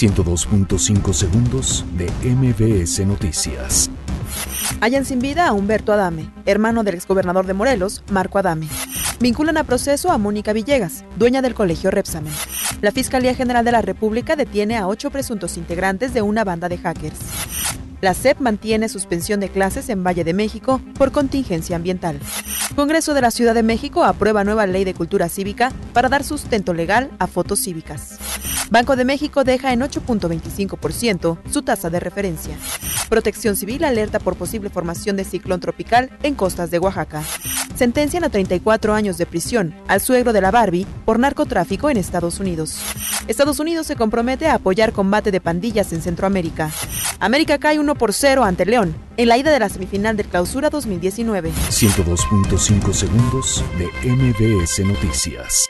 102.5 segundos de MBS Noticias. Hallan sin vida a Humberto Adame, hermano del exgobernador de Morelos, Marco Adame. Vinculan a proceso a Mónica Villegas, dueña del colegio Repsamen. La Fiscalía General de la República detiene a ocho presuntos integrantes de una banda de hackers. La SEP mantiene suspensión de clases en Valle de México por contingencia ambiental. Congreso de la Ciudad de México aprueba nueva ley de cultura cívica para dar sustento legal a fotos cívicas. Banco de México deja en 8.25% su tasa de referencia. Protección Civil alerta por posible formación de ciclón tropical en costas de Oaxaca. Sentencian a 34 años de prisión al suegro de la Barbie por narcotráfico en Estados Unidos. Estados Unidos se compromete a apoyar combate de pandillas en Centroamérica. América cae 1 por 0 ante León en la ida de la semifinal del Clausura 2019. 102.5 segundos de MBS Noticias.